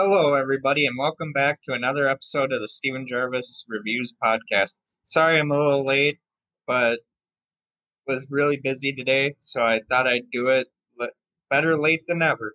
Hello, everybody, and welcome back to another episode of the Steven Gervais Reviews Podcast. Sorry I'm a little late, but was really busy today, so I thought I'd do it better late than never.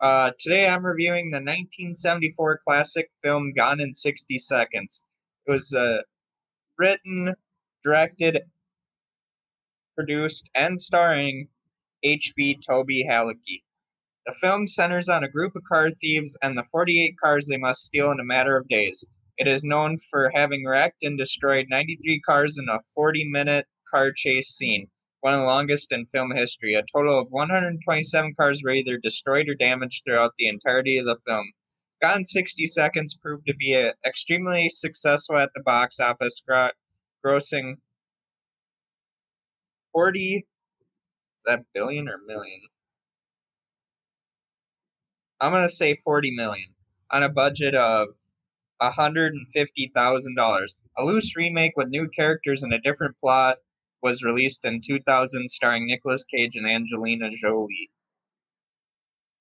Uh, today I'm reviewing the 1974 classic film Gone in 60 Seconds. It was uh, written, directed, produced, and starring H.B. Toby Halicki. The film centers on a group of car thieves and the 48 cars they must steal in a matter of days. It is known for having wrecked and destroyed 93 cars in a 40 minute car chase scene, one of the longest in film history. A total of 127 cars were either destroyed or damaged throughout the entirety of the film. Gone 60 Seconds proved to be a, extremely successful at the box office, grossing 40 that billion or million? I'm gonna say forty million on a budget of hundred and fifty thousand dollars. A loose remake with new characters and a different plot was released in 2000, starring Nicolas Cage and Angelina Jolie.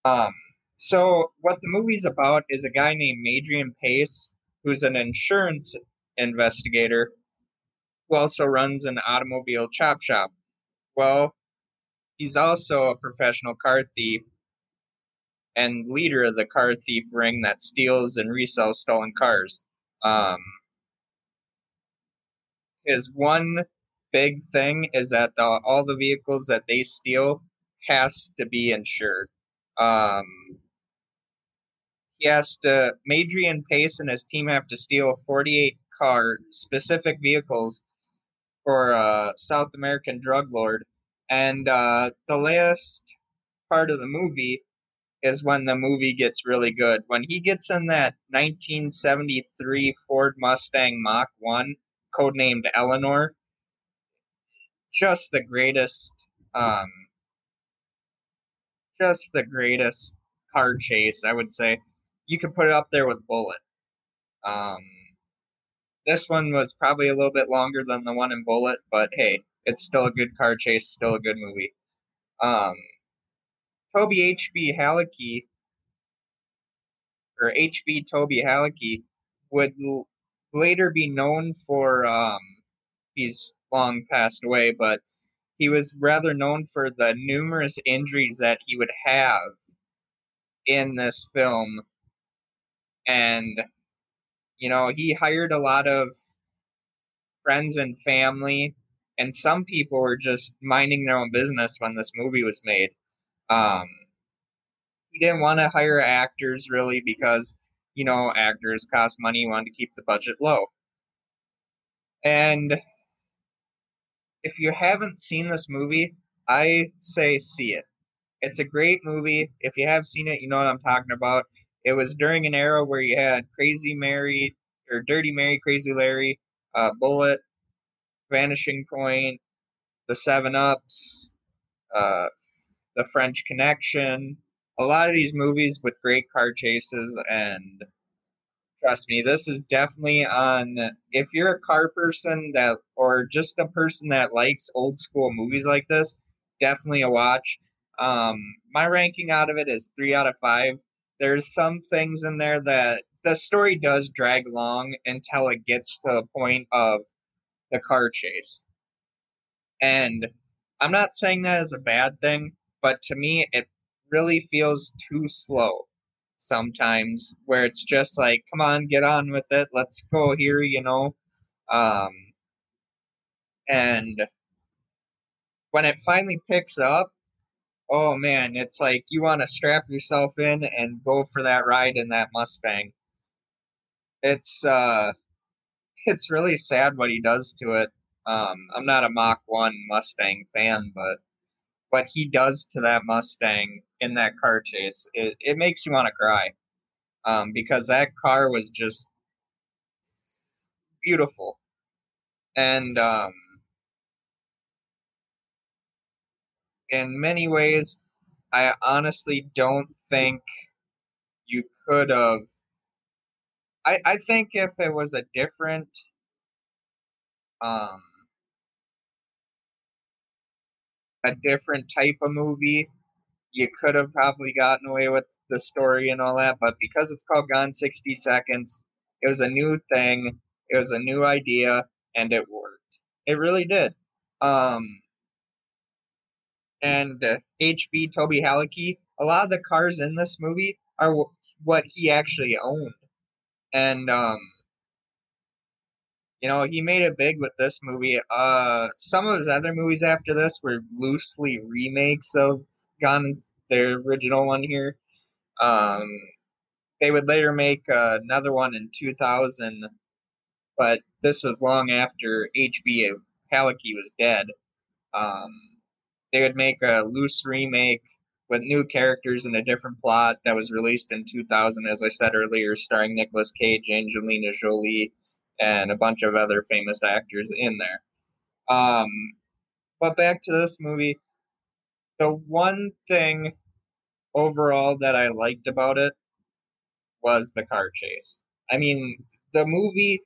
Um, so what the movie's about is a guy named Adrian Pace, who's an insurance investigator, who also runs an automobile chop shop. Well, he's also a professional car thief and leader of the car thief ring that steals and resells stolen cars. Um, his one big thing is that the, all the vehicles that they steal has to be insured. Um, he has to. Maindrian Pace and his team have to steal 48 car specific vehicles for a South American drug lord, and uh, the last part of the movie is when the movie gets really good. When he gets in that 1973 Ford Mustang Mach 1, codenamed Eleanor, just the greatest, um, just the greatest car chase, I would say. You could put it up there with Bullitt. Um, this one was probably a little bit longer than the one in Bullitt, but hey, it's still a good car chase, still a good movie. Um, Toby H.B. Halicki, or H.B. Toby Halicki, would l- later be known for, um, he's long passed away, but he was rather known for the numerous injuries that he would have in this film. And, you know, he hired a lot of friends and family, and some people were just minding their own business when this movie was made. Um, he didn't want to hire actors really because you know actors cost money. He wanted to keep the budget low. And if you haven't seen this movie, I say see it. It's a great movie. If you have seen it, you know what I'm talking about. It was during an era where you had Crazy Mary or Dirty Mary, Crazy Larry, uh, Bullitt, Vanishing Point, The Seven Ups, uh, the French Connection, a lot of these movies with great car chases, and trust me, this is definitely on. If you're a car person that, or just a person that likes old school movies like this, definitely a watch. Um, my ranking out of it is three out of five. There's some things in there that the story does drag long until it gets to the point of the car chase. And I'm not saying that is a bad thing but to me, it really feels too slow sometimes, where it's just like, come on, get on with it, let's go here, you know. Um, and when it finally picks up, oh man, it's like you want to strap yourself in and go for that ride in that Mustang. It's uh, it's really sad what he does to it. Um, I'm not a Mach One Mustang fan, but what he does to that Mustang in that car chase, it, it makes you want to cry. Um, because that car was just beautiful. And um, in many ways, I honestly don't think you could have. I, I think if it was a different um, a different type of movie, you could have probably gotten away with the story and all that, but because it's called Gone 60 Seconds, it was a new thing, it was a new idea, and it worked. It really did. Um, and uh, HB Toby Halicki, a lot of the cars in this movie are what he actually owned. And, um, you know, he made it big with this movie. Uh, some of his other movies after this were loosely remakes of Gone, their original one here. Um, they would later make uh, another one in 2000, but this was long after H.B. Halicki was dead. Um, they would make a loose remake with new characters and a different plot that was released in 2000, as I said earlier, starring Nicolas Cage, Angelina Jolie, and a bunch of other famous actors in there. Um, but back to this movie, the one thing overall that I liked about it was the car chase. I mean, the movie,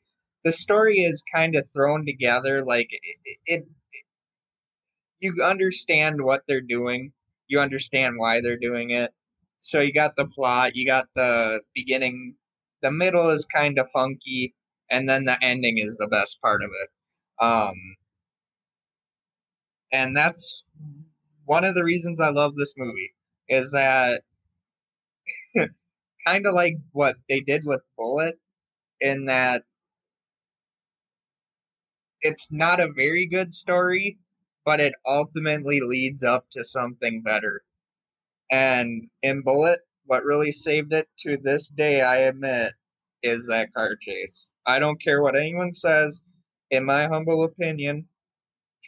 the story is kind of thrown together like it, it, you understand what they're doing, you understand why they're doing it. So you got the plot, you got the beginning, the middle is kind of funky, and then the ending is the best part of it. Um, and that's one of the reasons I love this movie is that kind of like what they did with Bullitt, in that it's not a very good story, but it ultimately leads up to something better. And in Bullitt, what really saved it to this day, I admit, is that car chase. I don't care what anyone says. In my humble opinion,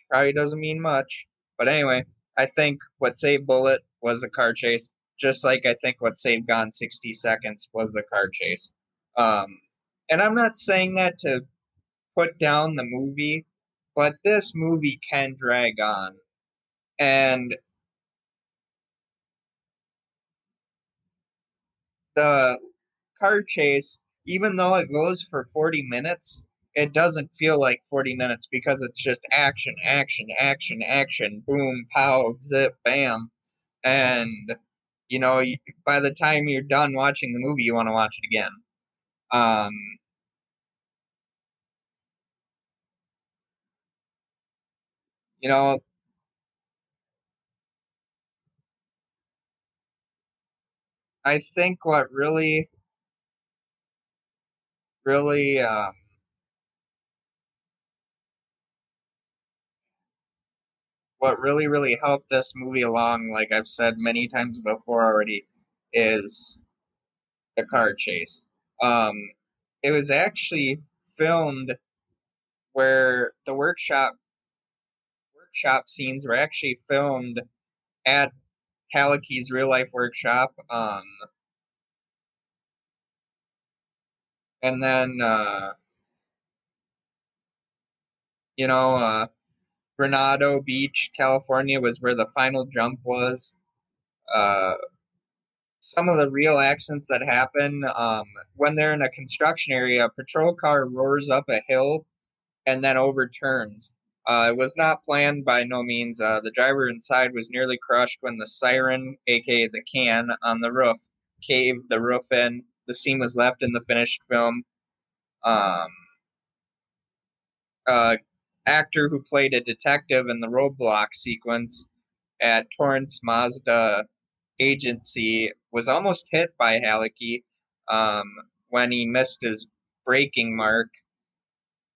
probably doesn't mean much. But anyway, I think what saved Bullitt was the car chase, just like I think what saved Gone 60 Seconds was the car chase. Um, and I'm not saying that to put down the movie, but this movie can drag on. And the car chase even though it goes for 40 minutes, it doesn't feel like 40 minutes because it's just action, action, action, action, boom, pow, zip, bam. And, you know, by the time you're done watching the movie, you want to watch it again. Um, you know, I think what really really um, what really really helped this movie along like i've said many times before already is the car chase. Um, it was actually filmed where the workshop workshop scenes were actually filmed at Halicki's real life workshop um, and then uh, you know uh, Granado Beach, California, was where the final jump was. Uh, some of the real accidents that happen um, when they're in a construction area, a patrol car roars up a hill and then overturns. Uh, it was not planned by no means. Uh, the driver inside was nearly crushed when the siren, aka the can, on the roof caved the roof in. The scene was left in the finished film. Um, uh, actor who played a detective in the roadblock sequence at Torrance Mazda agency was almost hit by Halicki um, when he missed his braking mark.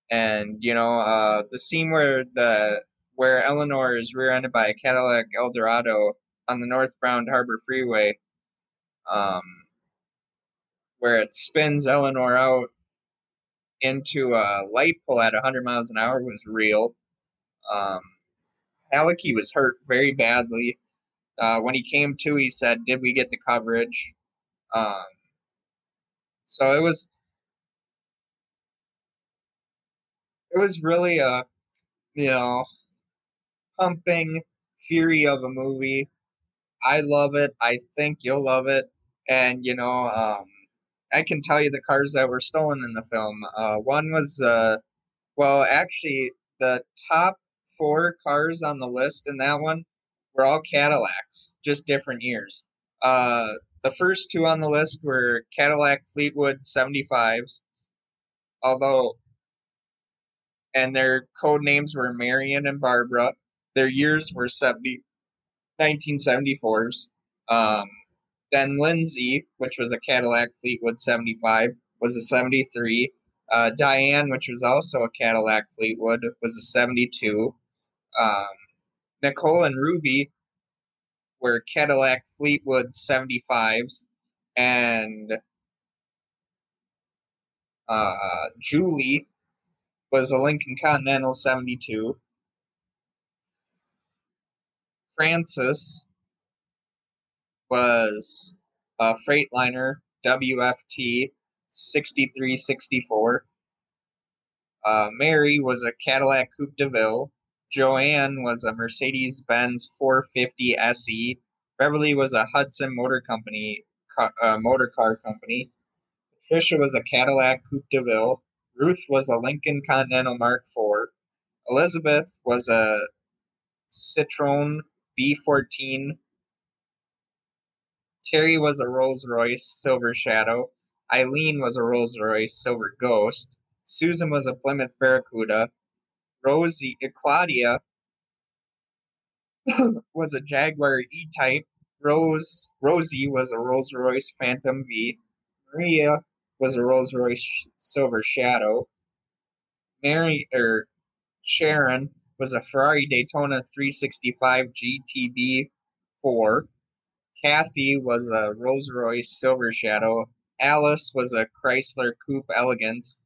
And you know uh, the scene where the where Eleanor is rear-ended by a Cadillac Eldorado on the northbound Harbor Freeway, um, where it spins Eleanor out into a light pole at 100 miles an hour was real. Um, Halicki was hurt very badly. Uh, when he came to, he said, "Did we get the coverage?" Um, so it was it was really a you know pumping fury of a movie. I love it. I think you'll love it. And you know, um, I can tell you the cars that were stolen in the film. Uh, one was, uh, well, actually, the top four cars on the list in that one were all Cadillacs, just different years. Uh, the first two on the list were Cadillac Fleetwood 75s, although, and their code names were Marion and Barbara. Their years were 70, 1974s. Um, then Lindsay, which was a Cadillac Fleetwood 75, was a 73. Uh, Diane, which was also a Cadillac Fleetwood, was a 72. Um, Nicole and Ruby were Cadillac Fleetwood 75s. And uh, Julie was a Lincoln Continental 72. Francis was a Freightliner WFT 6364. Uh, Mary was a Cadillac Coupe de Ville. Joanne was a Mercedes Benz 450 SE. Beverly was a Hudson Motor Company car, uh, motor car company. Patricia was a Cadillac Coupe de Ville. Ruth was a Lincoln Continental Mark IV. Elizabeth was a Citroen B14 Terry was a Rolls Royce Silver Shadow. Eileen was a Rolls Royce Silver Ghost. Susan was a Plymouth Barracuda. Rosie, uh, Claudia was a Jaguar E-Type. Rose, Rosie was a Rolls Royce Phantom V. Maria was a Rolls Royce Silver Shadow. Mary or er, Sharon was a Ferrari Daytona 365 GTB 4. Kathy was a Rolls Royce Silver Shadow. Alice was a Chrysler Coupe Elegance.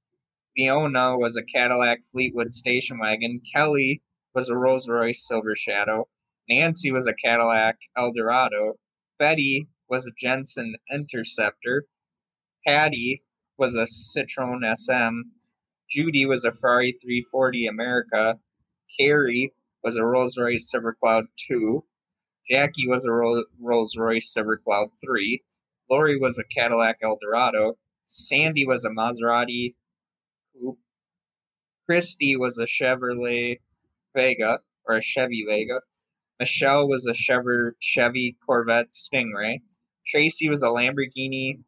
Leona was a Cadillac Fleetwood station wagon. Kelly was a Rolls Royce Silver Shadow. Nancy was a Cadillac Eldorado. Betty was a Jensen Interceptor. Patty was a Citroen SM. Judy was a Ferrari 340 America. Carrie was a Rolls Royce Silver Cloud 2. Jackie was a Rolls Royce Silver Cloud 3. Lori was a Cadillac Eldorado. Sandy was a Maserati Coupe. Christy was a Chevrolet Vega, or a Chevy Vega. Michelle was a Chevy, Chevy Corvette Stingray. Tracy was a Lamborghini.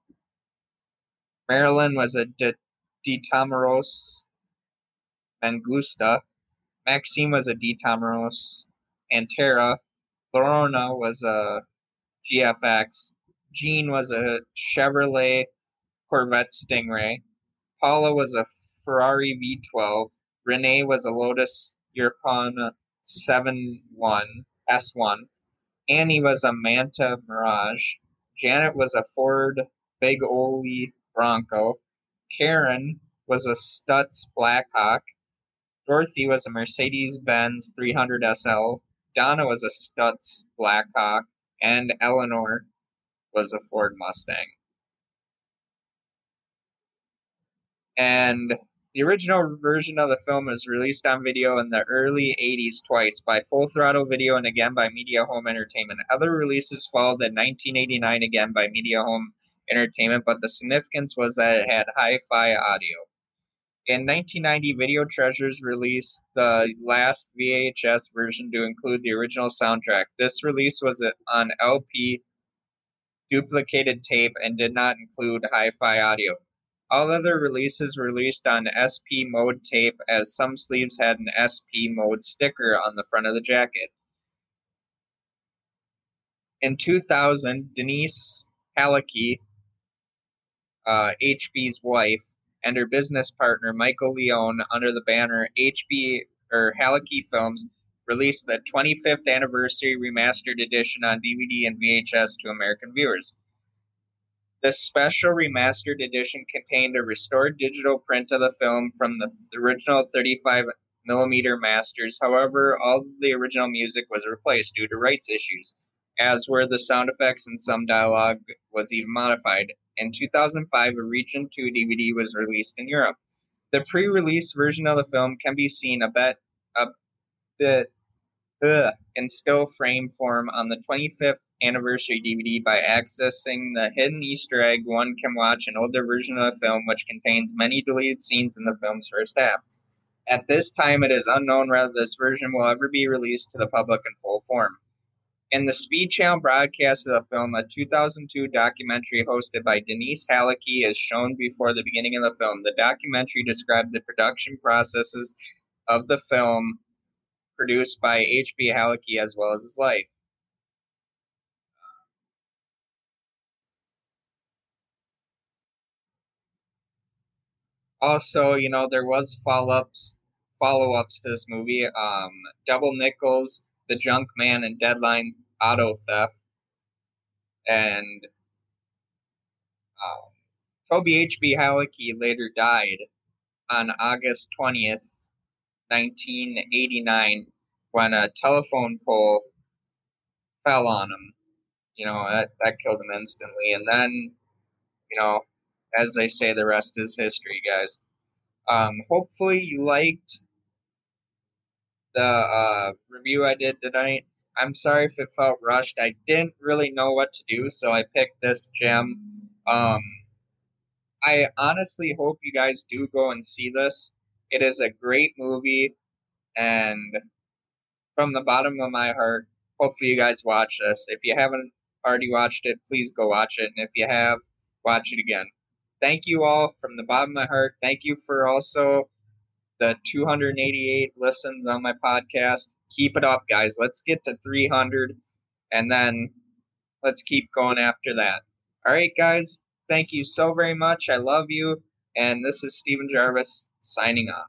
Marilyn was a De, De Tomaso Mangusta. Maxine was a De Tomaso Pantera. Lorna was a GFX. Jean was a Chevrolet Corvette Stingray. Paula was a Ferrari V12. Renee was a Lotus European 71 S1. Annie was a Manta Mirage. Janet was a Ford Big Oly Bronco. Karen was a Stutz Blackhawk. Dorothy was a Mercedes Benz 300 SL. Donna was a Stutz Blackhawk, and Eleanor was a Ford Mustang. And the original version of the film was released on video in the early 80s twice by Full Throttle Video and again by Media Home Entertainment. Other releases followed in 1989 again by Media Home Entertainment, but the significance was that it had hi fi audio. In 1990, Video Treasures released the last VHS version to include the original soundtrack. This release was on LP duplicated tape and did not include hi fi audio. All other releases released on SP mode tape, as some sleeves had an SP mode sticker on the front of the jacket. In 2000, Denise Halicki, uh, HB's wife, and her business partner Michael Leone under the banner HB or Halicki Films released the 25th anniversary remastered edition on DVD and VHS to American viewers. This special remastered edition contained a restored digital print of the film from the original 35 millimeter masters. However, all the original music was replaced due to rights issues, as were the sound effects and some dialogue was even modified. In 2005, a Region 2 DVD was released in Europe. The pre-release version of the film can be seen a bit, a bit ugh, in still frame form on the 25th anniversary DVD by accessing the hidden Easter egg. One can watch an older version of the film, which contains many deleted scenes in the film's first half. At this time, it is unknown whether this version will ever be released to the public in full form. In the Speed Channel broadcast of the film, a 2002 documentary hosted by Denise Halicki is shown before the beginning of the film. The documentary described the production processes of the film produced by H.B. Halicki as well as his life. Also, you know, there was follow-ups follow-ups to this movie. Um, Double Nickels, The Junk Man, and Deadline Auto Theft. And um, Toby H.B. Halicki later died on August 20th, 1989, when a telephone pole fell on him. You know, that, that killed him instantly. And then, you know, as they say, the rest is history, guys. Um, hopefully, you liked the uh, review I did tonight. I'm sorry if it felt rushed. I didn't really know what to do, so I picked this gem. Um, I honestly hope you guys do go and see this. It is a great movie, and from the bottom of my heart, hopefully you guys watch this. If you haven't already watched it, please go watch it, and if you have, watch it again. Thank you all from the bottom of my heart. Thank you for also the 288 listens on my podcast. Keep it up, guys. Let's get to 300 and then let's keep going after that. All right, guys. Thank you so very much. I love you. And this is Steven Gervais signing off.